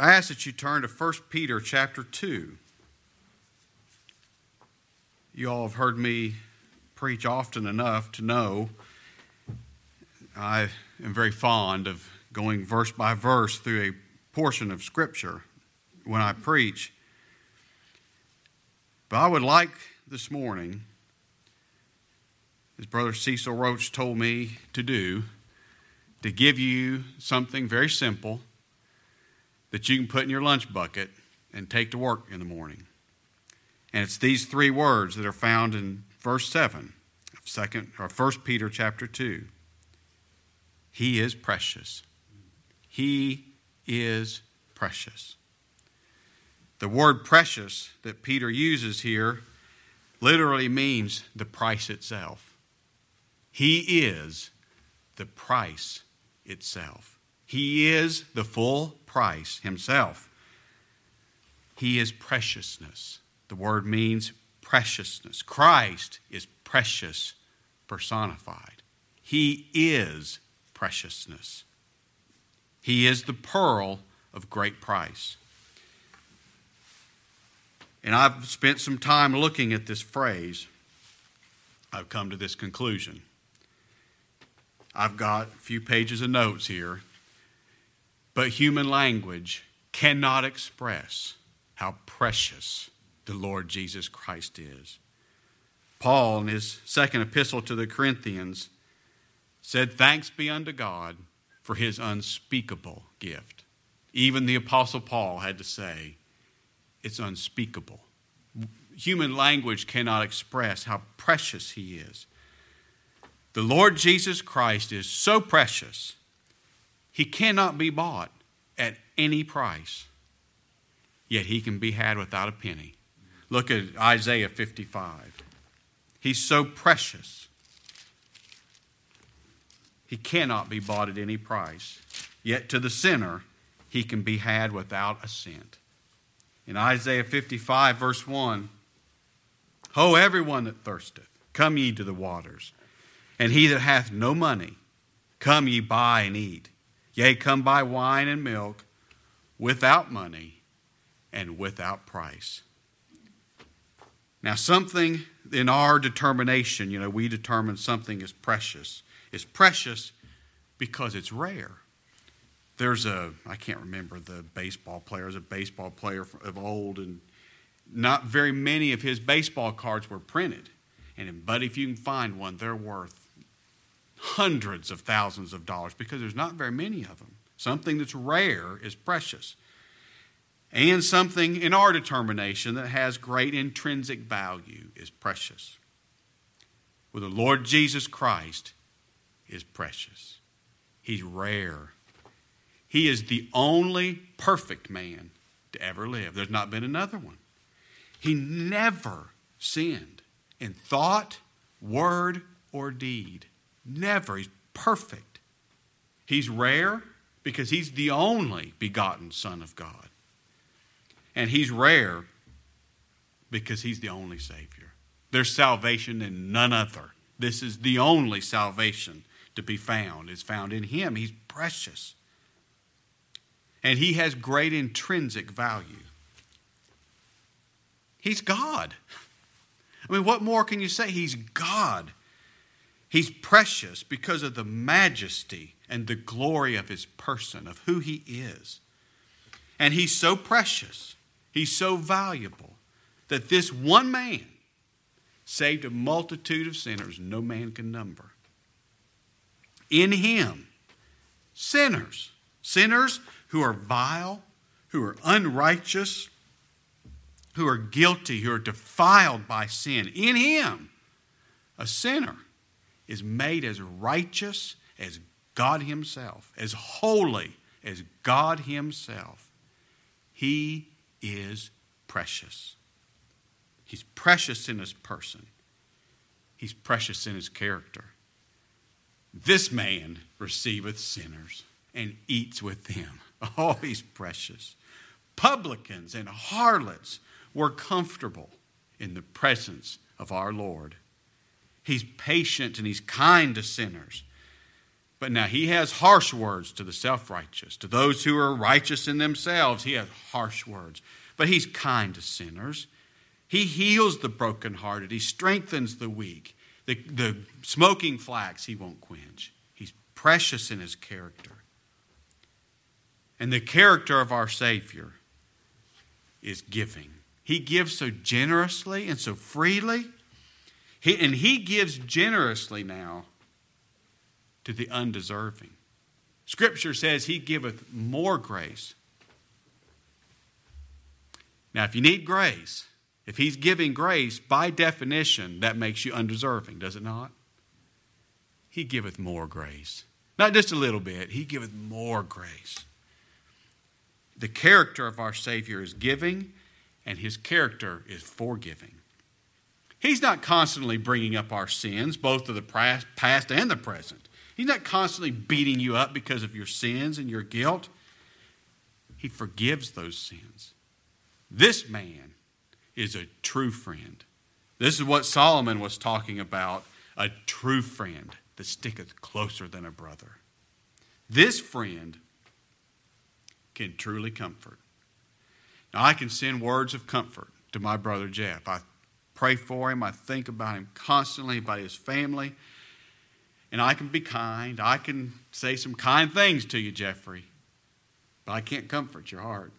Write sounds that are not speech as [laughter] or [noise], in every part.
I ask that you turn to 1 Peter chapter 2. You all have heard me preach often enough to know I am very fond of going verse by verse through a portion of Scripture when I preach. But I would like this morning, as Brother Cecil Roach told me to do, to give you something very simple that you can put in your lunch bucket and take to work in the morning. And it's these three words that are found in verse 7 of second or 1 Peter chapter 2. He is precious. He is precious. The word precious that Peter uses here literally means the price itself. He is the price itself. He is the full price himself. He is preciousness. The word means preciousness. Christ is precious personified. He is preciousness. He is the pearl of great price. And I've spent some time looking at this phrase. I've come to this conclusion. I've got a few pages of notes here but human language cannot express how precious the Lord Jesus Christ is. Paul, in his second epistle to the Corinthians, said, Thanks be unto God for his unspeakable gift. Even the Apostle Paul had to say, It's unspeakable. Human language cannot express how precious he is. The Lord Jesus Christ is so precious he cannot be bought at any price, yet he can be had without a penny. Look at Isaiah 55. He's so precious. He cannot be bought at any price, yet to the sinner, he can be had without a cent. In Isaiah 55, verse 1, Ho, everyone that thirsteth, come ye to the waters. And he that hath no money, come ye buy and eat. Yea, come buy wine and milk without money and without price. Now, something in our determination, you know, we determine something is precious. It's precious because it's rare. There's a, I can't remember the baseball player, there's a baseball player of old, and not very many of his baseball cards were printed. And, but if you can find one, they're worth hundreds of thousands of dollars because there's not very many of them. Something that's rare is precious. And something in our determination that has great intrinsic value is precious. Well, the Lord Jesus Christ is precious. He's rare. He is the only perfect man to ever live. There's not been another one. He never sinned in thought, word, or deed. Never. He's perfect. He's rare because he's the only begotten Son of God. And he's rare because he's the only Savior. There's salvation in none other. This is the only salvation to be found. It's found in him. He's precious. And he has great intrinsic value. He's God. I mean, what more can you say? He's God. He's precious because of the majesty and the glory of his person, of who he is. And he's so precious, he's so valuable, that this one man saved a multitude of sinners no man can number. In him, sinners, sinners who are vile, who are unrighteous, who are guilty, who are defiled by sin, in him, a sinner is made as righteous as God Himself, as holy as God Himself. He is precious. He's precious in His person, He's precious in His character. This man receiveth sinners and eats with them. [laughs] Oh, he's precious. Publicans and harlots were comfortable in the presence of our Lord. He's patient and he's kind to sinners. But now he has harsh words to the self righteous. To those who are righteous in themselves, he has harsh words. But he's kind to sinners. He heals the brokenhearted. He strengthens the weak. The, the smoking flax he won't quench. He's precious in his character. And the character of our Savior is giving. He gives so generously and so freely. He, and he gives generously now to the undeserving. Scripture says he giveth more grace. Now, if you need grace, if he's giving grace, by definition, that makes you undeserving, does it not? He giveth more grace. Not just a little bit, he giveth more grace. The character of our Savior is giving, and his character is forgiving. He's not constantly bringing up our sins, both of the past and the present. He's not constantly beating you up because of your sins and your guilt. He forgives those sins. This man is a true friend. This is what Solomon was talking about a true friend that sticketh closer than a brother. This friend can truly comfort. Now, I can send words of comfort to my brother Jeff. I pray for him, I think about him constantly, about his family. And I can be kind. I can say some kind things to you, Jeffrey. But I can't comfort your heart.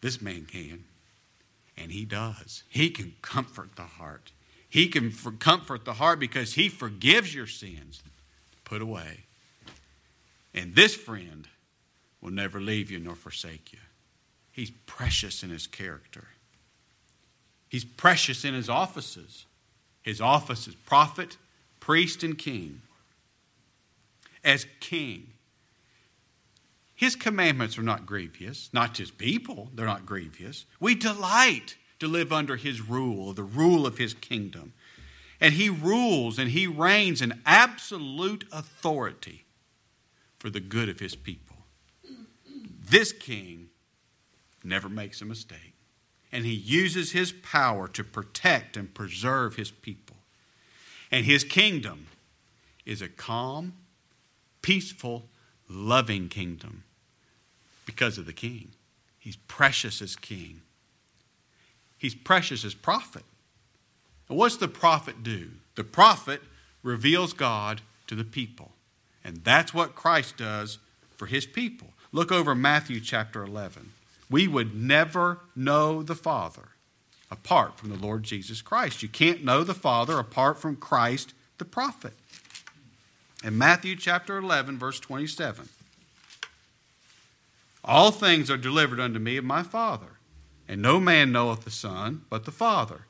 This man can. And he does. He can comfort the heart. He can comfort the heart because he forgives your sins put away. And this friend will never leave you nor forsake you. He's precious in his character. He's precious in his offices. His office is prophet, priest, and king. As king, his commandments are not grievous, not just people, they're not grievous. We delight to live under his rule, the rule of his kingdom. And he rules and he reigns in absolute authority for the good of his people. This king never makes a mistake. And he uses his power to protect and preserve his people. And his kingdom is a calm, peaceful, loving kingdom because of the king. He's precious as king. He's precious as prophet. And what's the prophet do? The prophet reveals God to the people. And that's what Christ does for his people. Look over Matthew chapter 11. We would never know the Father apart from the Lord Jesus Christ. You can't know the Father apart from Christ the prophet. In Matthew chapter 11, verse 27, all things are delivered unto me of my Father, and no man knoweth the Son but the Father.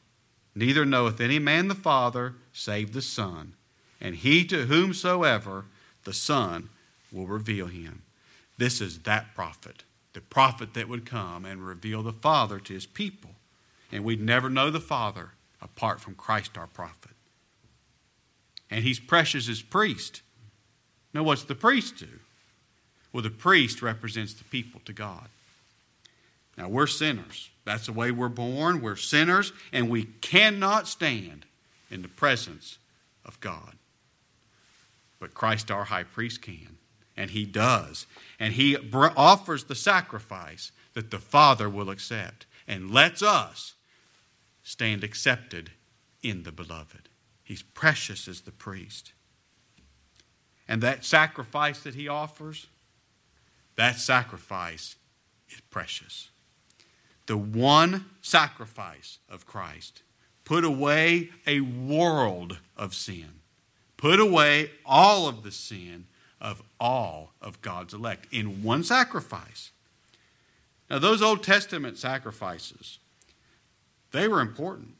Neither knoweth any man the Father save the Son, and he to whomsoever the Son will reveal him. This is that prophet, the prophet that would come and reveal the Father to his people. And we'd never know the Father apart from Christ our prophet. And he's precious as priest. Now, what's the priest do? Well, the priest represents the people to God. Now, we're sinners. That's the way we're born. We're sinners, and we cannot stand in the presence of God. But Christ, our high priest, can. And he does. And he offers the sacrifice that the Father will accept and lets us stand accepted in the beloved. He's precious as the priest. And that sacrifice that he offers, that sacrifice is precious. The one sacrifice of Christ put away a world of sin, put away all of the sin of all of God's elect in one sacrifice. Now, those Old Testament sacrifices, they were important.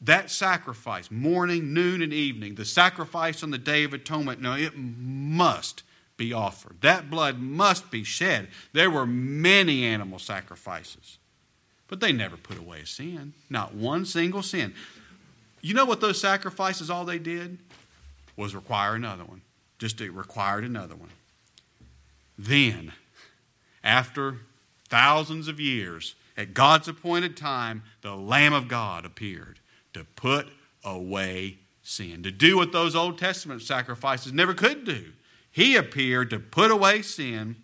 That sacrifice, morning, noon, and evening, the sacrifice on the Day of Atonement, no, it must be offered. That blood must be shed. There were many animal sacrifices, but they never put away a sin, not one single sin. You know what those sacrifices, all they did was require another one. Just it required another one. Then, after thousands of years, at God's appointed time, the Lamb of God appeared to put away sin, to do what those Old Testament sacrifices never could do. He appeared to put away sin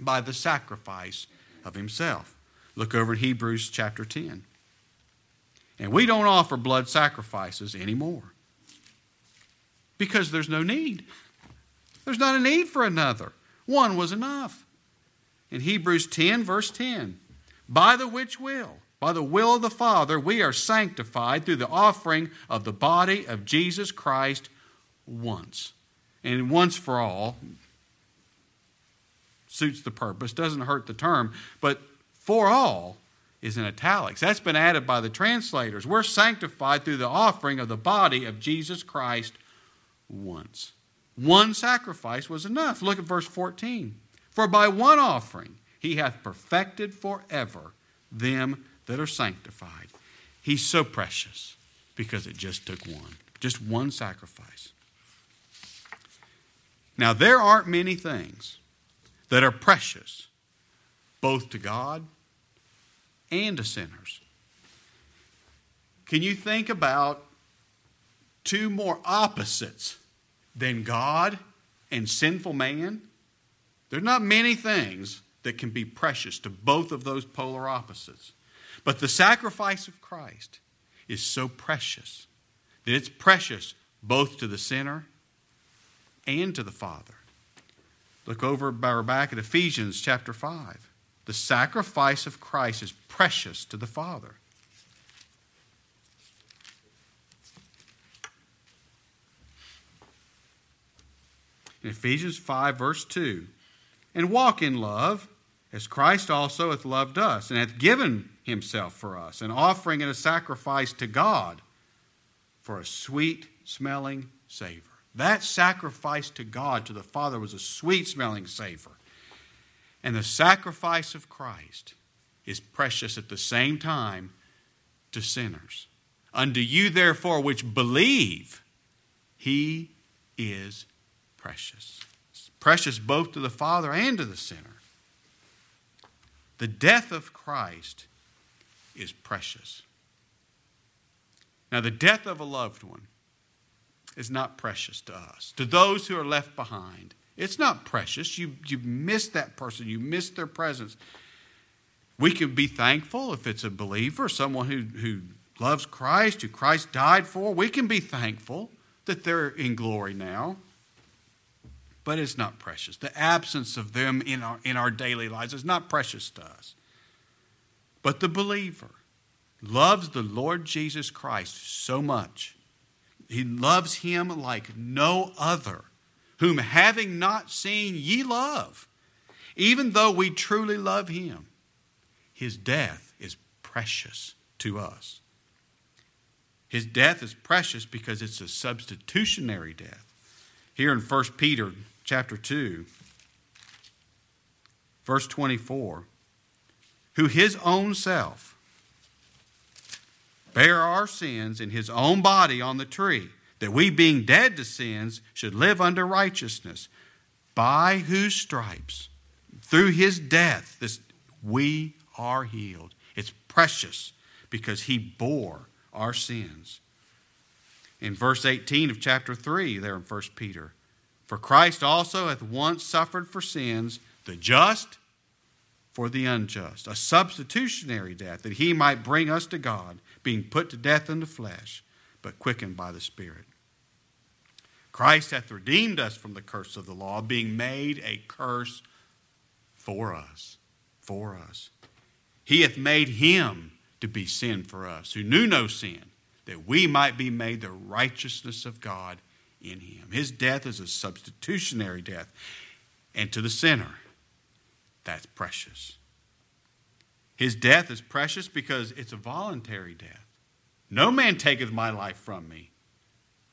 by the sacrifice of himself. Look over in Hebrews chapter 10. And we don't offer blood sacrifices anymore because there's no need. There's not a need for another. One was enough. In Hebrews 10, verse 10, by the which will, by the will of the Father, we are sanctified through the offering of the body of Jesus Christ once. And once for all suits the purpose, doesn't hurt the term, but for all is in italics. That's been added by the translators. We're sanctified through the offering of the body of Jesus Christ once. One sacrifice was enough. Look at verse 14. For by one offering he hath perfected forever them that are sanctified. He's so precious because it just took one, just one sacrifice. Now, there aren't many things that are precious both to God and to sinners. Can you think about two more opposites than God and sinful man? There's not many things that can be precious to both of those polar opposites. But the sacrifice of Christ is so precious that it's precious both to the sinner and to the Father. Look over back at Ephesians chapter 5. The sacrifice of Christ is precious to the Father. In Ephesians 5, verse 2, and walk in love, as Christ also hath loved us, and hath given himself for us, an offering and a sacrifice to God for a sweet smelling savor. That sacrifice to God, to the Father, was a sweet smelling savor. And the sacrifice of Christ is precious at the same time to sinners. Unto you, therefore, which believe, he is precious. It's precious both to the Father and to the sinner. The death of Christ is precious. Now, the death of a loved one is not precious to us. To those who are left behind, it's not precious. You, you miss that person, you miss their presence. We can be thankful if it's a believer, someone who, who loves Christ, who Christ died for. We can be thankful that they're in glory now. But it's not precious. The absence of them in our, in our daily lives is not precious to us. But the believer loves the Lord Jesus Christ so much. He loves him like no other whom having not seen ye love, even though we truly love him, his death is precious to us. His death is precious because it's a substitutionary death. Here in 1 Peter chapter 2, verse 24, who his own self bare our sins in his own body on the tree that we, being dead to sins, should live under righteousness, by whose stripes, through his death, this, we are healed. It's precious because he bore our sins. In verse 18 of chapter 3, there in 1 Peter, for Christ also hath once suffered for sins, the just for the unjust, a substitutionary death, that he might bring us to God, being put to death in the flesh, but quickened by the Spirit. Christ hath redeemed us from the curse of the law, being made a curse for us. For us. He hath made him to be sin for us, who knew no sin, that we might be made the righteousness of God in him. His death is a substitutionary death. And to the sinner, that's precious. His death is precious because it's a voluntary death. No man taketh my life from me,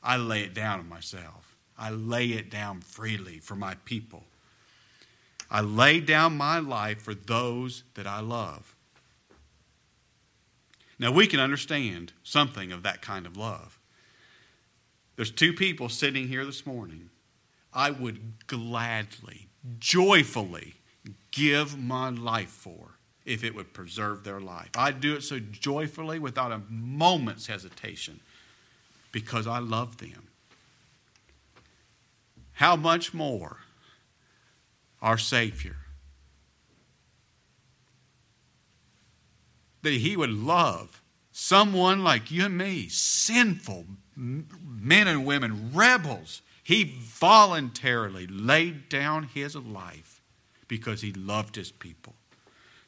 I lay it down of myself. I lay it down freely for my people. I lay down my life for those that I love. Now, we can understand something of that kind of love. There's two people sitting here this morning. I would gladly, joyfully give my life for if it would preserve their life. I'd do it so joyfully without a moment's hesitation because I love them. How much more our Savior that He would love someone like you and me, sinful men and women, rebels. He voluntarily laid down His life because He loved His people.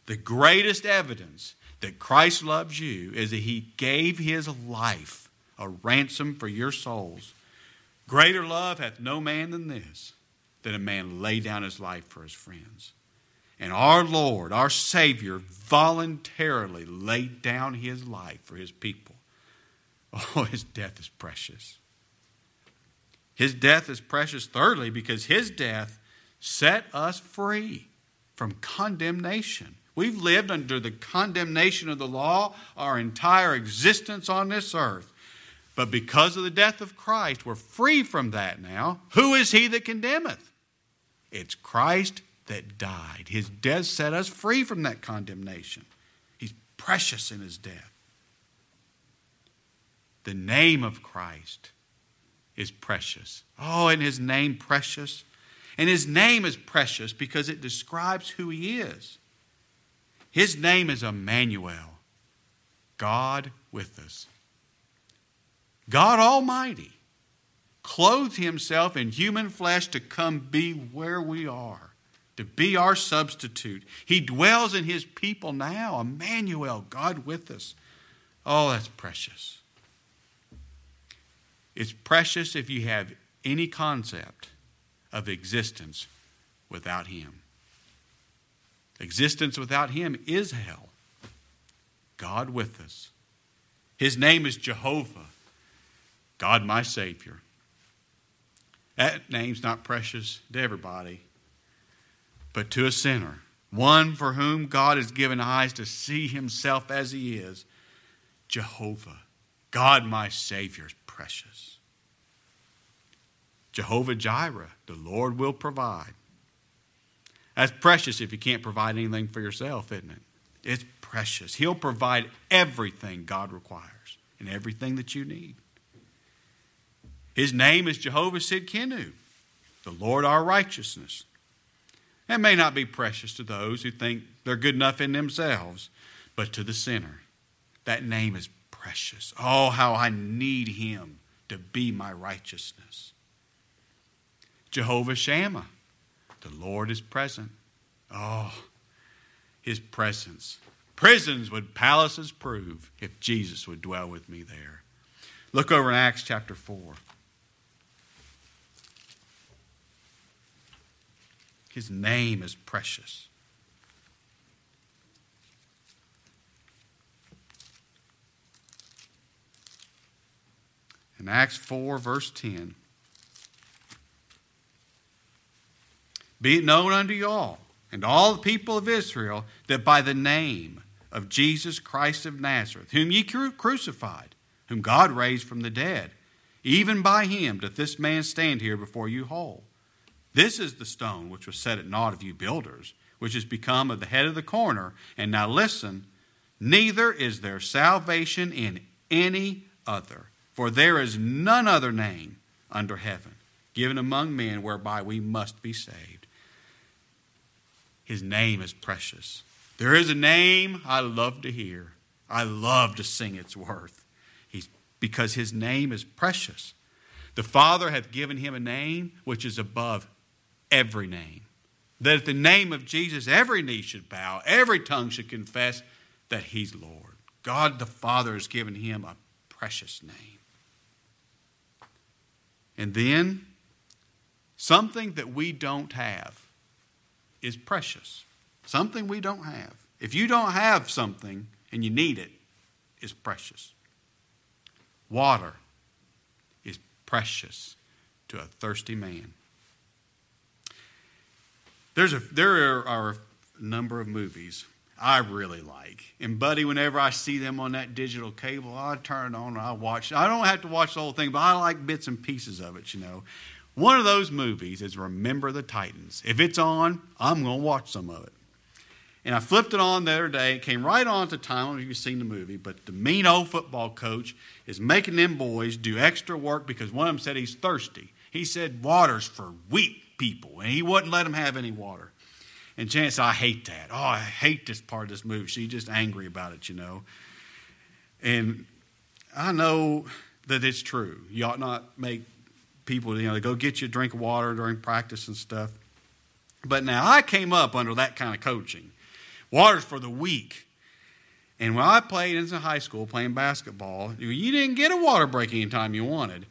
The greatest evidence that Christ loves you is that He gave His life a ransom for your souls. Greater love hath no man than this, that a man lay down his life for his friends. And our Lord, our Savior, voluntarily laid down his life for his people. [laughs] Oh, his death is precious. His death is precious, thirdly, because his death set us free from condemnation. We've lived under the condemnation of the law our entire existence on this earth. But because of the death of Christ, we're free from that now. Who is he that condemneth? It's Christ that died. His death set us free from that condemnation. He's precious in his death. The name of Christ is precious. Oh, and his name precious. And his name is precious because it describes who he is. His name is Emmanuel, God with us. God Almighty clothed himself in human flesh to come be where we are, to be our substitute. He dwells in his people now, Emmanuel, God with us. Oh, that's precious. It's precious if you have any concept of existence without him. Existence without him is hell. God with us. His name is Jehovah, God my Savior. That name's not precious to everybody, but to a sinner, one for whom God has given eyes to see himself as he is. Jehovah, God my Savior, is precious. Jehovah Jireh, the Lord will provide. That's precious if you can't provide anything for yourself, isn't it? It's precious. He'll provide everything God requires and everything that you need. His name is Jehovah Sidkenu, the Lord our righteousness. That may not be precious to those who think they're good enough in themselves, but to the sinner, that name is precious. Oh, how I need him to be my righteousness. Jehovah Shammah, the Lord is present. Oh, his presence. Prisons would palaces prove if Jesus would dwell with me there. Look over in Acts chapter 4. His name is precious. In Acts 4, verse 10, be it known unto you all and all the people of Israel that by the name of Jesus Christ of Nazareth, whom ye crucified, whom God raised from the dead, even by him doth this man stand here before you whole. This is the stone which was set at naught of you builders, which has become of the head of the corner. And now listen, neither is there salvation in any other, for there is none other name under heaven given among men whereby we must be saved. His name is precious. There is a name I love to hear. I love to sing its worth. He's, because his name is precious. The Father hath given him a name which is above every name. That at the name of Jesus, every knee should bow, every tongue should confess that he's Lord. God the Father has given him a precious name. And then, something that we don't have is precious. Something we don't have. If you don't have something and you need it, it's precious. Water is precious to a thirsty man. There's a, there are a number of movies I really like. And, buddy, whenever I see them on that digital cable, I turn it on and I watch. I don't have to watch the whole thing, but I like bits and pieces of it, you know. One of those movies is Remember the Titans. If it's on, I'm going to watch some of it. And I flipped it on the other day. It came right on the time. If you've seen the movie, but the mean old football coach is making them boys do extra work because one of them said he's thirsty. He said water's for weak people, and he wouldn't let them have any water. And Janet said, I hate that. Oh, I hate this part of this movie. She's just angry about it, you know. And I know that it's true. You ought not make people, you know, go get you a drink of water during practice and stuff. But now I came up under that kind of coaching. Water's for the weak. And when I played in high school playing basketball, you didn't get a water break anytime you wanted.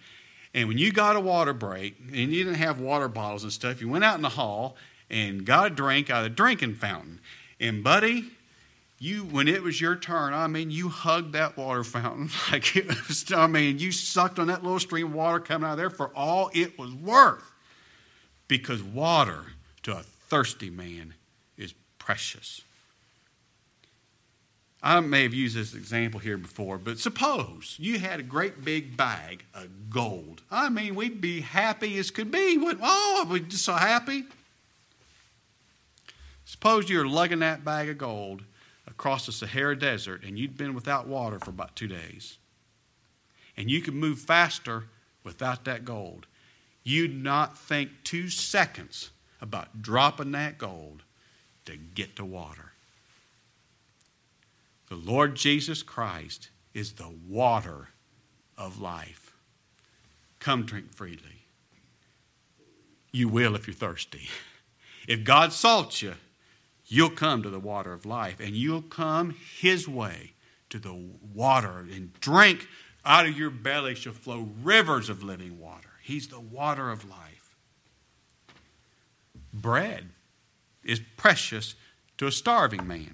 And when you got a water break and you didn't have water bottles and stuff, you went out in the hall and got a drink out of the drinking fountain. And buddy, you when it was your turn, I mean, you hugged that water fountain [laughs] like it was. I mean, you sucked on that little stream of water coming out of there for all it was worth, because water to a thirsty man is precious. I may have used this example here before, but suppose you had a great big bag of gold. I mean, we'd be happy as could be. Oh, we're just so happy. Suppose you're lugging that bag of gold across the Sahara Desert and you'd been without water for about two days. And you could move faster without that gold. You'd not think two seconds about dropping that gold to get to water. The Lord Jesus Christ is the water of life. Come drink freely. You will if you're thirsty. [laughs] If God salts you, you'll come to the water of life and you'll come His way to the water and drink. Out of your belly shall flow rivers of living water. He's the water of life. Bread is precious to a starving man.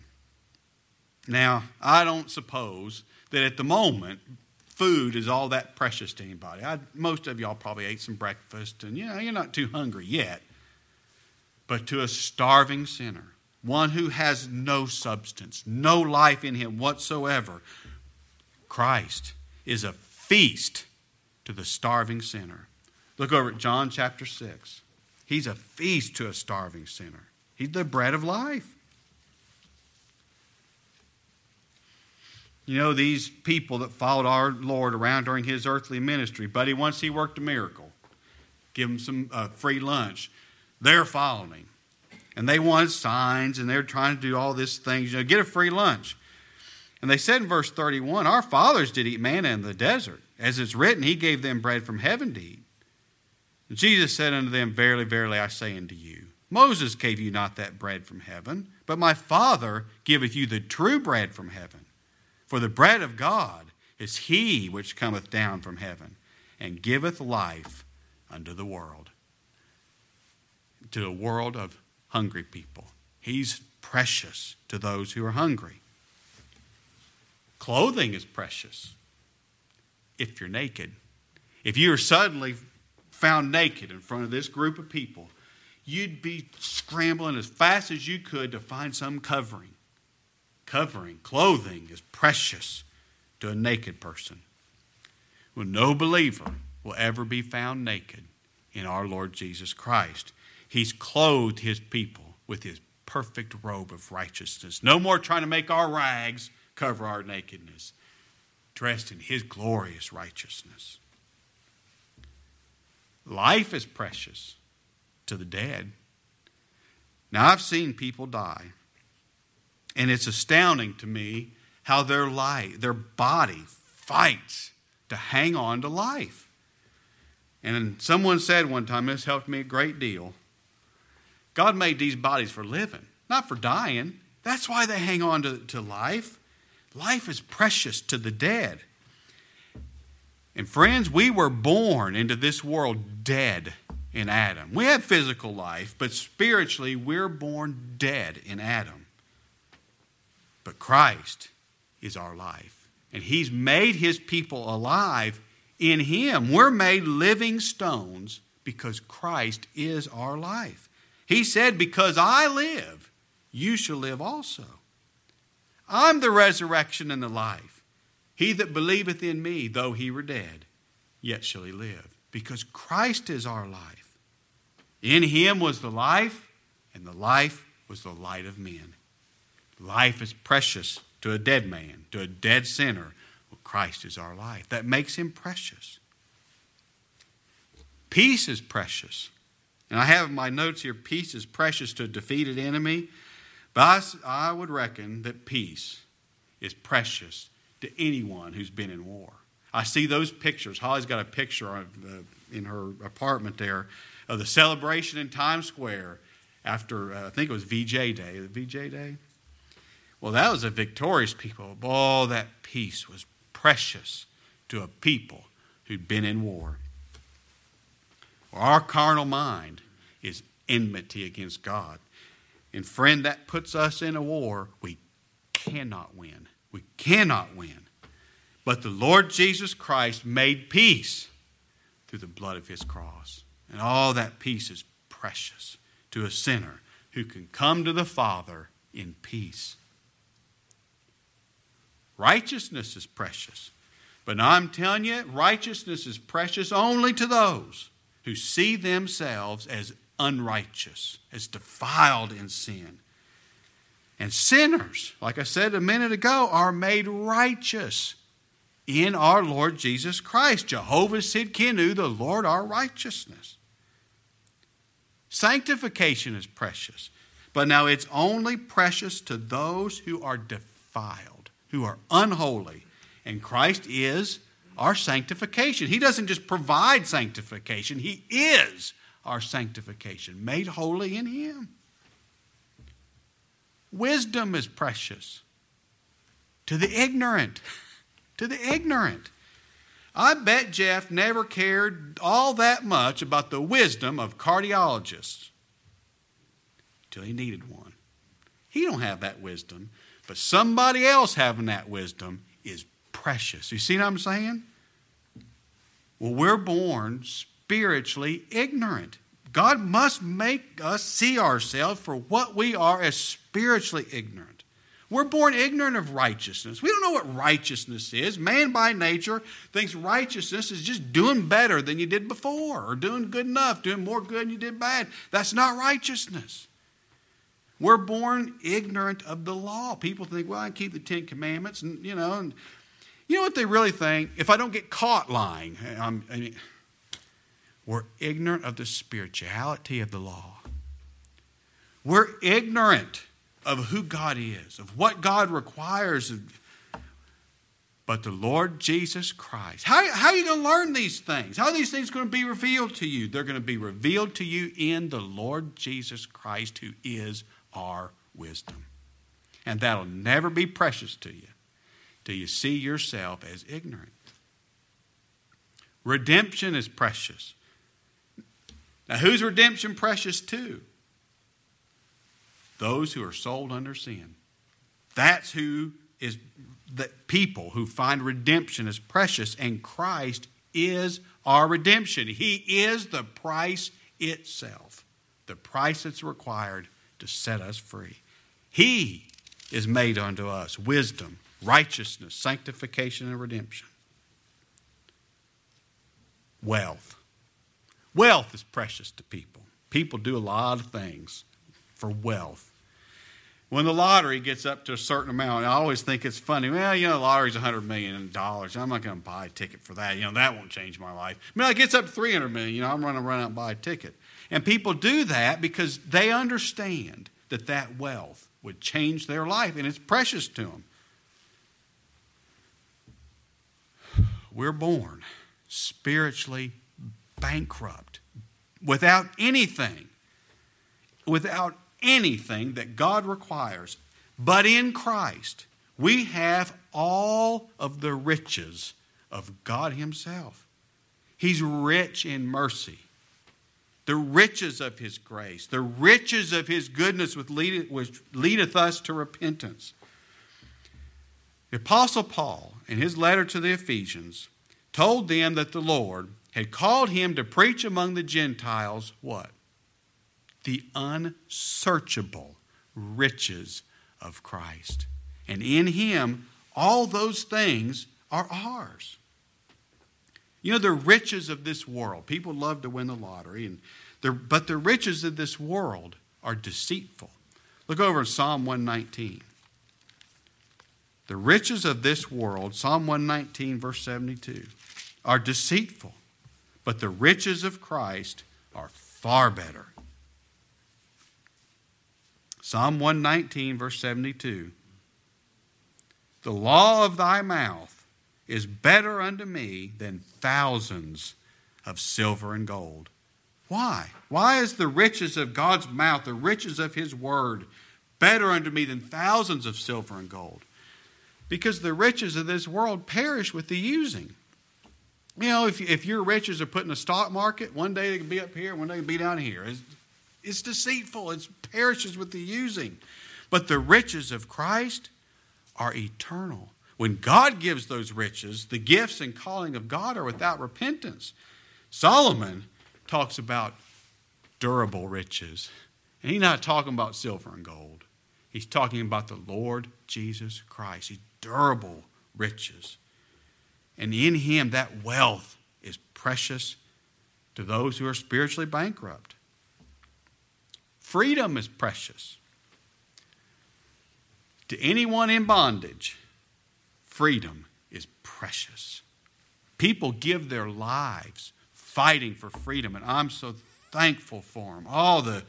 Now, I don't suppose that at the moment food is all that precious to anybody. I, most of y'all probably ate some breakfast and you know, you're not too hungry yet. But to a starving sinner, one who has no substance, no life in him whatsoever, Christ is a feast to the starving sinner. Look over at John chapter 6. He's a feast to a starving sinner. He's the bread of life. You know, these people that followed our Lord around during his earthly ministry, buddy, once he worked a miracle, give them some uh, free lunch, they're following him. And they wanted signs and they're trying to do all these things, you know, get a free lunch. And they said in verse 31 Our fathers did eat manna in the desert. As it's written, He gave them bread from heaven to eat. And Jesus said unto them, Verily, verily, I say unto you, Moses gave you not that bread from heaven, but my Father giveth you the true bread from heaven. For the bread of God is he which cometh down from heaven and giveth life unto the world. To a world of hungry people. He's precious to those who are hungry. Clothing is precious if you're naked. If you are suddenly found naked in front of this group of people, you'd be scrambling as fast as you could to find some covering covering, clothing is precious to a naked person. Well, no believer will ever be found naked in our Lord Jesus Christ. He's clothed his people with his perfect robe of righteousness. No more trying to make our rags cover our nakedness, dressed in his glorious righteousness. Life is precious to the dead. Now, I've seen people die and it's astounding to me how their life, their body fights to hang on to life. And someone said one time, this helped me a great deal. God made these bodies for living, not for dying. That's why they hang on to, to life. Life is precious to the dead. And friends, we were born into this world dead in Adam. We have physical life, but spiritually, we're born dead in Adam. But Christ is our life. And He's made His people alive in Him. We're made living stones because Christ is our life. He said, Because I live, you shall live also. I'm the resurrection and the life. He that believeth in me, though he were dead, yet shall he live. Because Christ is our life. In him was the life, and the life was the light of men. Life is precious to a dead man, to a dead sinner. Well, Christ is our life. That makes him precious. Peace is precious. And I have in my notes here peace is precious to a defeated enemy. But I, I would reckon that peace is precious to anyone who's been in war. I see those pictures. Holly's got a picture of, uh, in her apartment there of the celebration in Times Square after, uh, I think it was VJ Day. The VJ Day? Well, that was a victorious people. Oh, that peace was precious to a people who'd been in war. Our carnal mind is enmity against God. And friend, that puts us in a war we cannot win. We cannot win. But the Lord Jesus Christ made peace through the blood of his cross. And all that peace is precious to a sinner who can come to the Father in peace. Righteousness is precious. But I'm telling you, righteousness is precious only to those who see themselves as unrighteous, as defiled in sin. And sinners, like I said a minute ago, are made righteous in our Lord Jesus Christ. Jehovah Sidkenu, the Lord our righteousness. Sanctification is precious, but now it's only precious to those who are defiled, who are unholy. And Christ is our sanctification. He doesn't just provide sanctification, He is our sanctification, made holy in Him. Wisdom is precious to the ignorant. To the ignorant. I bet Jeff never cared all that much about the wisdom of cardiologists until he needed one. He don't have that wisdom, but somebody else having that wisdom is precious. You see what I'm saying? Well, we're born spiritually ignorant. God must make us see ourselves for what we are as spiritually ignorant. We're born ignorant of righteousness. We don't know what righteousness is. Man by nature thinks righteousness is just doing better than you did before or doing good enough, doing more good than you did bad. That's not righteousness. We're born ignorant of the law. People think, well, I keep the Ten Commandments, and you know, and you know what they really think? If I don't get caught lying, I'm, I mean, we're ignorant of the spirituality of the law. We're ignorant of who God is, of what God requires. But the Lord Jesus Christ. How, how are you going to learn these things? How are these things going to be revealed to you? They're going to be revealed to you in the Lord Jesus Christ, who is our wisdom. And that'll never be precious to you do you see yourself as ignorant? Redemption is precious. Now, who's redemption precious to? Those who are sold under sin. That's who is the people who find redemption as precious, and Christ is our redemption. He is the price itself, the price that's required to set us free. He is made unto us wisdom, righteousness, sanctification, and redemption. Wealth. Wealth is precious to people. People do a lot of things for wealth. When the lottery gets up to a certain amount, I always think it's funny. Well, you know, the lottery's $100 million. I'm not going to buy a ticket for that. You know, that won't change my life. I mean, it gets up to 300 million. You know, I'm going to run out and buy a ticket. And people do that because they understand that that wealth would change their life and it's precious to them. We're born spiritually bankrupt without anything, without anything that God requires. But in Christ, we have all of the riches of God Himself. He's rich in mercy, the riches of His grace, the riches of His goodness, which leadeth us to repentance. The Apostle Paul, in his letter to the Ephesians, told them that the Lord had called him to preach among the Gentiles what? The unsearchable riches of Christ. And in him, all those things are ours. You know, the riches of this world, people love to win the lottery, and but the riches of this world are deceitful. Look over Psalm 119. The riches of this world, Psalm 119, verse 72, are deceitful, but the riches of Christ are far better. Psalm 119, verse 72. The law of thy mouth is better unto me than thousands of silver and gold. Why? Why is the riches of God's mouth, the riches of his word, better unto me than thousands of silver and gold? Because the riches of this world perish with the using. You know, if, if your riches are put in the stock market, one day they can be up here, one day they can be down here. It's, it's deceitful, it perishes with the using. But the riches of Christ are eternal. When God gives those riches, the gifts and calling of God are without repentance. Solomon talks about durable riches. And he's not talking about silver and gold. He's talking about the Lord Jesus Christ. He's durable riches. And in him, that wealth is precious to those who are spiritually bankrupt. Freedom is precious. To anyone in bondage, freedom is precious. People give their lives fighting for freedom. And I'm so thankful for them. All the,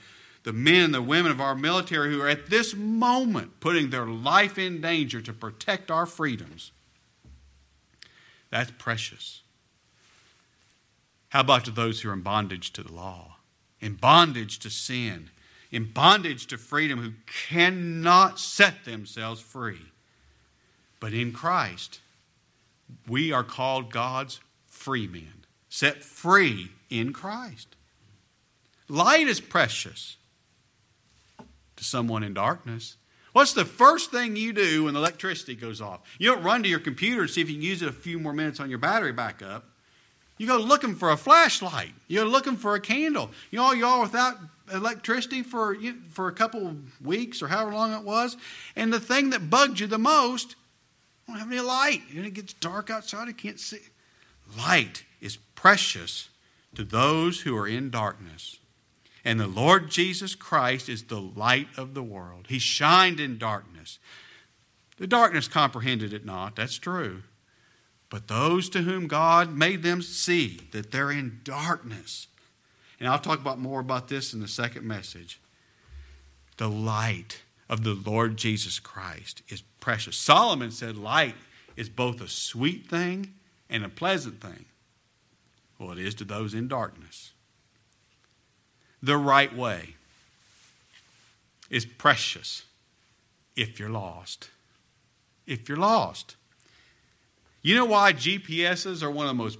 the men the women of our military who are at this moment putting their life in danger to protect our freedoms. That's precious. How about to those who are in bondage to the law, in bondage to sin, in bondage to freedom, who cannot set themselves free? But in Christ, we are called God's free men set free in Christ. Light is precious to someone in darkness. What's the first thing you do when the electricity goes off? You don't run to your computer and see if you can use it a few more minutes on your battery backup. You go looking for a flashlight. You're looking for a candle. You know, you're without electricity for, for a couple weeks or however long it was. And the thing that bugged you the most, I don't have any light. And it gets dark outside. I can't see. Light is precious to those who are in darkness. And the Lord Jesus Christ is the light of the world. He shined in darkness. The darkness comprehended it not, that's true. But those to whom God made them see that they're in darkness. And I'll talk about more about this in the second message. The light of the Lord Jesus Christ is precious. Solomon said light is both a sweet thing and a pleasant thing. Well, it is to those in darkness. The right way is precious if you're lost. If you're lost. You know why GPSs are one of the most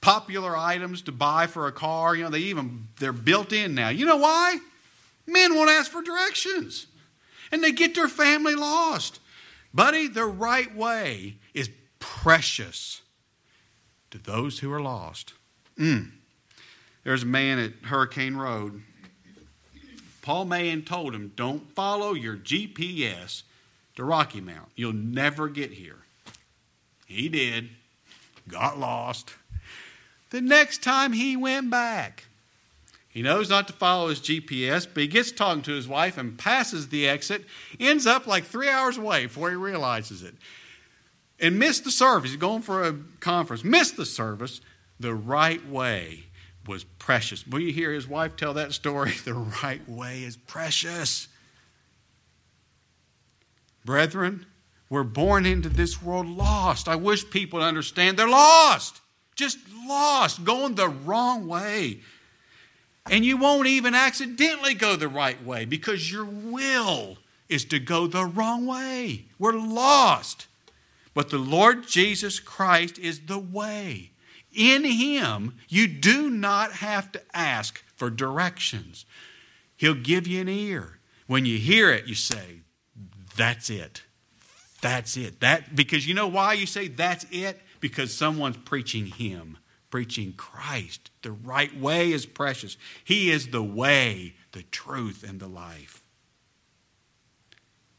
popular items to buy for a car? You know, they even they're built in now. You know why? Men won't ask for directions. And they get their family lost. Buddy, the right way is precious to those who are lost. Mm. There's a man at Hurricane Road. Paul Mahan told him, Don't follow your GPS to Rocky Mount. You'll never get here. He did, got lost. The next time he went back, he knows not to follow his GPS, but he gets talking to his wife and passes the exit, ends up like three hours away before he realizes it. And missed the service. He's going for a conference, missed the service, the right way was precious. Will you hear his wife tell that story? [laughs] The right way is precious. Brethren, we're born into this world lost. I wish people understand they're lost. Just lost, going the wrong way. And you won't even accidentally go the right way because your will is to go the wrong way. We're lost. But the Lord Jesus Christ is the way. In Him, you do not have to ask for directions. He'll give you an ear. When you hear it, you say, That's it. That's it. That because you know why you say that's it? Because someone's preaching him, preaching Christ. The right way is precious. He is the way, the truth, and the life.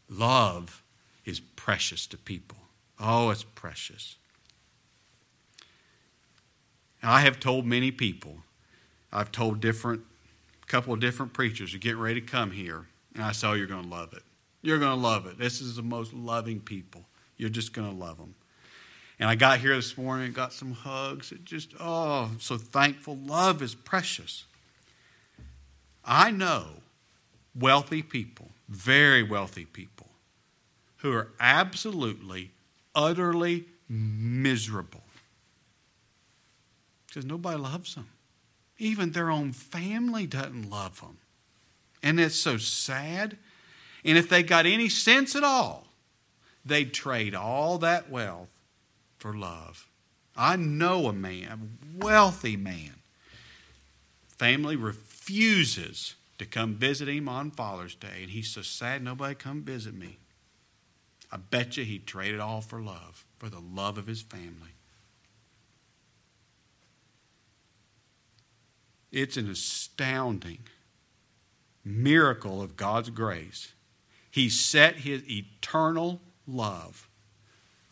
Love is precious to people. Oh, it's precious. I have told many people, I've told different, couple of different preachers who get ready to come here, and I say, oh, you're going to love it. You're going to love it. This is the most loving people You're just going to love them. And I got here this morning and got some hugs. It just, oh, I'm so thankful. Love is precious. I know wealthy people, very wealthy people, who are absolutely, utterly miserable because nobody loves them. Even their own family doesn't love them. And it's so sad. And if they got any sense at all, they'd trade all that wealth for love. I know a man, a wealthy man. Family refuses to come visit him on Father's Day, and he's so sad nobody come visit me. I bet you he'd trade it all for love, for the love of his family. It's an astounding miracle of God's grace. He set his eternal love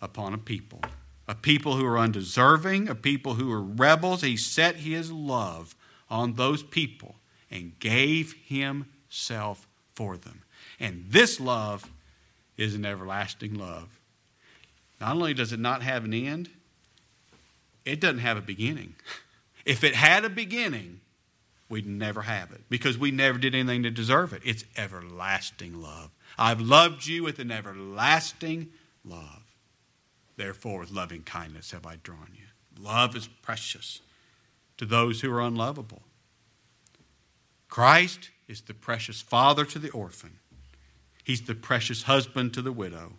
upon a people, a people who are undeserving, a people who are rebels. He set his love on those people and gave himself for them. And this love is an everlasting love. Not only does it not have an end, it doesn't have a beginning. [laughs] If it had a beginning, we'd never have it because we never did anything to deserve it. It's everlasting love. I've loved you with an everlasting love. Therefore, with loving kindness have I drawn you. Love is precious to those who are unlovable. Christ is the precious father to the orphan, He's the precious husband to the widow,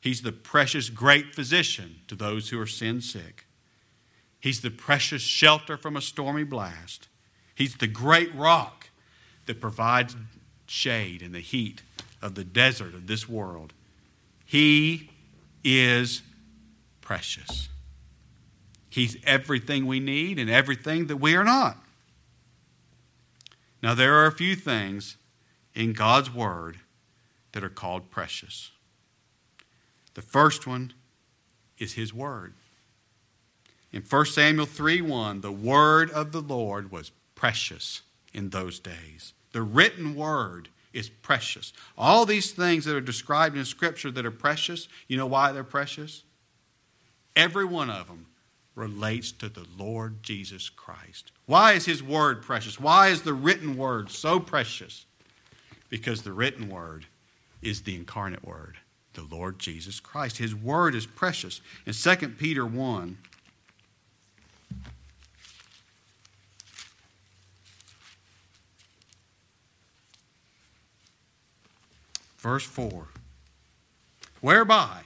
He's the precious great physician to those who are sin sick. He's the precious shelter from a stormy blast. He's the great rock that provides shade in the heat of the desert of this world. He is precious. He's everything we need and everything that we are not. Now, there are a few things in God's Word that are called precious. The first one is His Word. In 1 Samuel 3 1, the Word of the Lord was precious in those days. The written Word is precious. All these things that are described in Scripture that are precious, you know why they're precious? Every one of them relates to the Lord Jesus Christ. Why is His Word precious? Why is the written Word so precious? Because the written Word is the incarnate Word, the Lord Jesus Christ. His Word is precious. In 2 Peter 1, verse 4 whereby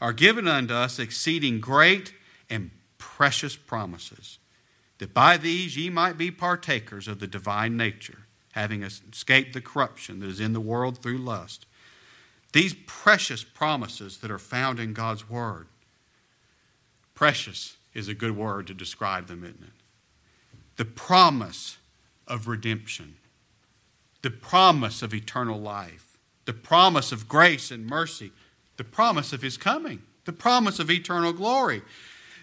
are given unto us exceeding great and precious promises, that by these ye might be partakers of the divine nature, having escaped the corruption that is in the world through lust. These precious promises that are found in God's Word. Precious is a good word to describe them, isn't it? The promise of redemption, the promise of eternal life, the promise of grace and mercy, the promise of His coming, the promise of eternal glory.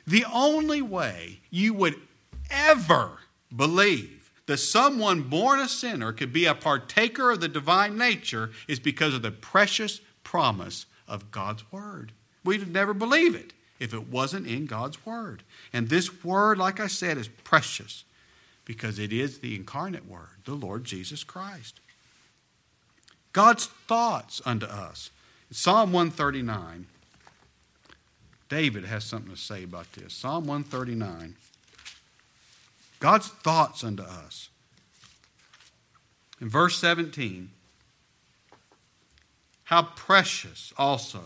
The only way you would ever believe that someone born a sinner could be a partaker of the divine nature is because of the precious promise of God's Word. We'd never believe it if it wasn't in God's Word. And this Word, like I said, is precious because it is the incarnate Word, the Lord Jesus Christ. God's thoughts unto us. Psalm 139 David has something to say about this. Psalm 139. God's thoughts unto us. In verse 17, how precious also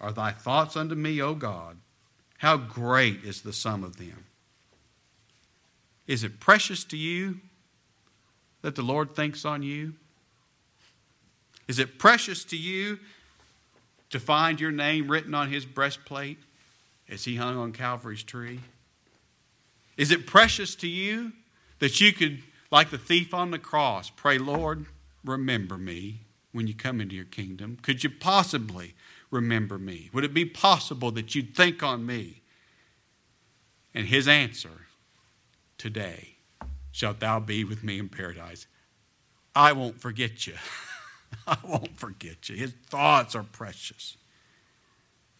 are thy thoughts unto me, O God. How great is the sum of them. Is it precious to you that the Lord thinks on you? Is it precious to you to find your name written on his breastplate? as he hung on Calvary's tree? Is it precious to you that you could, like the thief on the cross, pray, Lord, remember me when you come into your kingdom? Could you possibly remember me? Would it be possible that you'd think on me? And his answer, today shalt thou be with me in paradise. I won't forget you. [laughs] [laughs] I won't forget you. His thoughts are precious.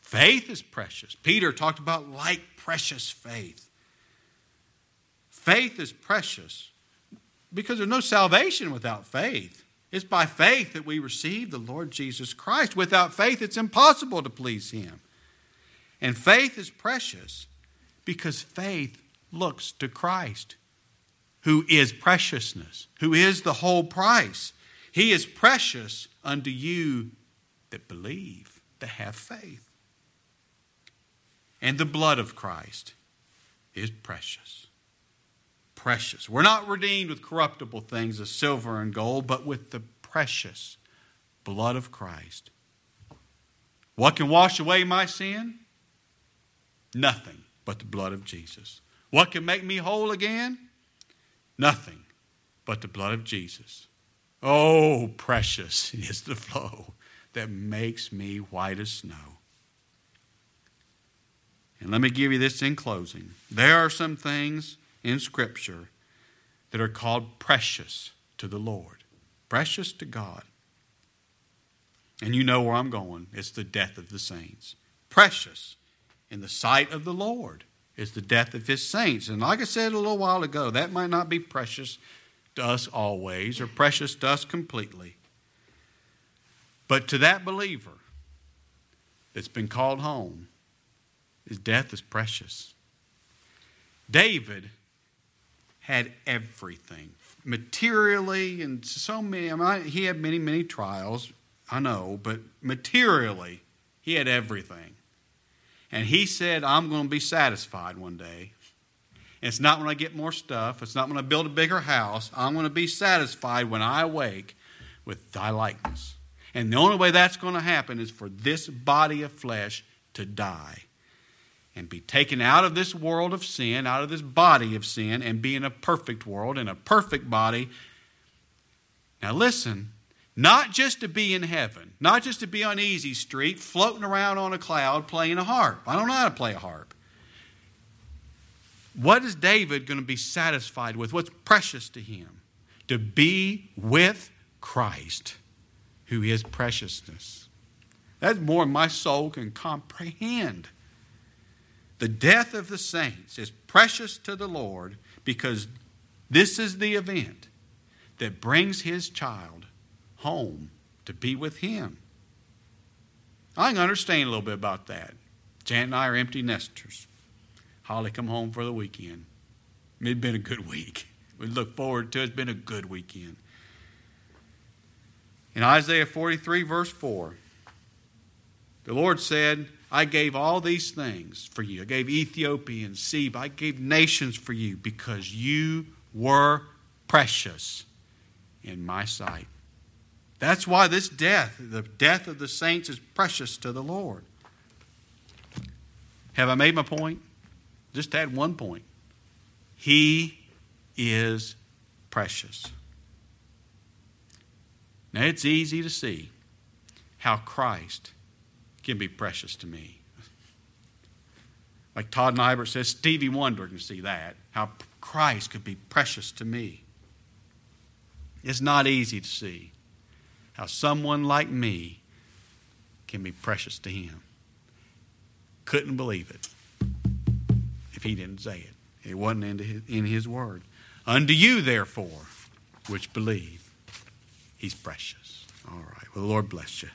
Faith is precious. Peter talked about like precious faith. Faith is precious because there's no salvation without faith. It's by faith that we receive the Lord Jesus Christ. Without faith, it's impossible to please Him. And faith is precious because faith looks to Christ, who is preciousness, who is the whole price. He is precious unto you that believe, that have faith. And the blood of Christ is precious. Precious. We're not redeemed with corruptible things as silver and gold, but with the precious blood of Christ. What can wash away my sin? Nothing but the blood of Jesus. What can make me whole again? Nothing but the blood of Jesus. Oh, precious is the flow that makes me white as snow. And let me give you this in closing. There are some things in Scripture that are called precious to the Lord, precious to God. And you know where I'm going. It's the death of the saints. Precious in the sight of the Lord is the death of his saints. And like I said a little while ago, that might not be precious to us always or precious to us completely. But to that believer that's been called home, his death is precious. David had everything materially and so many. I mean, he had many, many trials, I know, but materially, he had everything. And he said, I'm going to be satisfied one day. It's not when I get more stuff, it's not when I build a bigger house. I'm going to be satisfied when I awake with thy likeness. And the only way that's going to happen is for this body of flesh to die and be taken out of this world of sin, out of this body of sin, and be in a perfect world, in a perfect body. Now, listen, not just to be in heaven, not just to be on Easy Street, floating around on a cloud playing a harp. I don't know how to play a harp. What is David going to be satisfied with? What's precious to him? To be with Christ, who is preciousness. That's more my soul can comprehend. The death of the saints is precious to the Lord because this is the event that brings his child home to be with Him. I can understand a little bit about that. Janet and I are empty nesters. Holly come home for the weekend. It'd been a good [laughs] week. We look forward to it. It's been a good weekend. In Isaiah 43, verse 4, the Lord said, I gave all these things for you. I gave Ethiopia and Seba. I gave nations for you because you were precious in my sight. That's why this death, the death of the saints, is precious to the Lord. Have I made my point? Just add one point. He is precious. Now, it's easy to see how Christ can be precious to me. Like Todd Nibert says, Stevie Wonder can see that, how Christ could be precious to me. It's not easy to see how someone like me can be precious to him. Couldn't believe it if he didn't say it. It wasn't in his, in his word. Unto you, therefore, which believe, he's precious. All right. Well, the Lord bless you.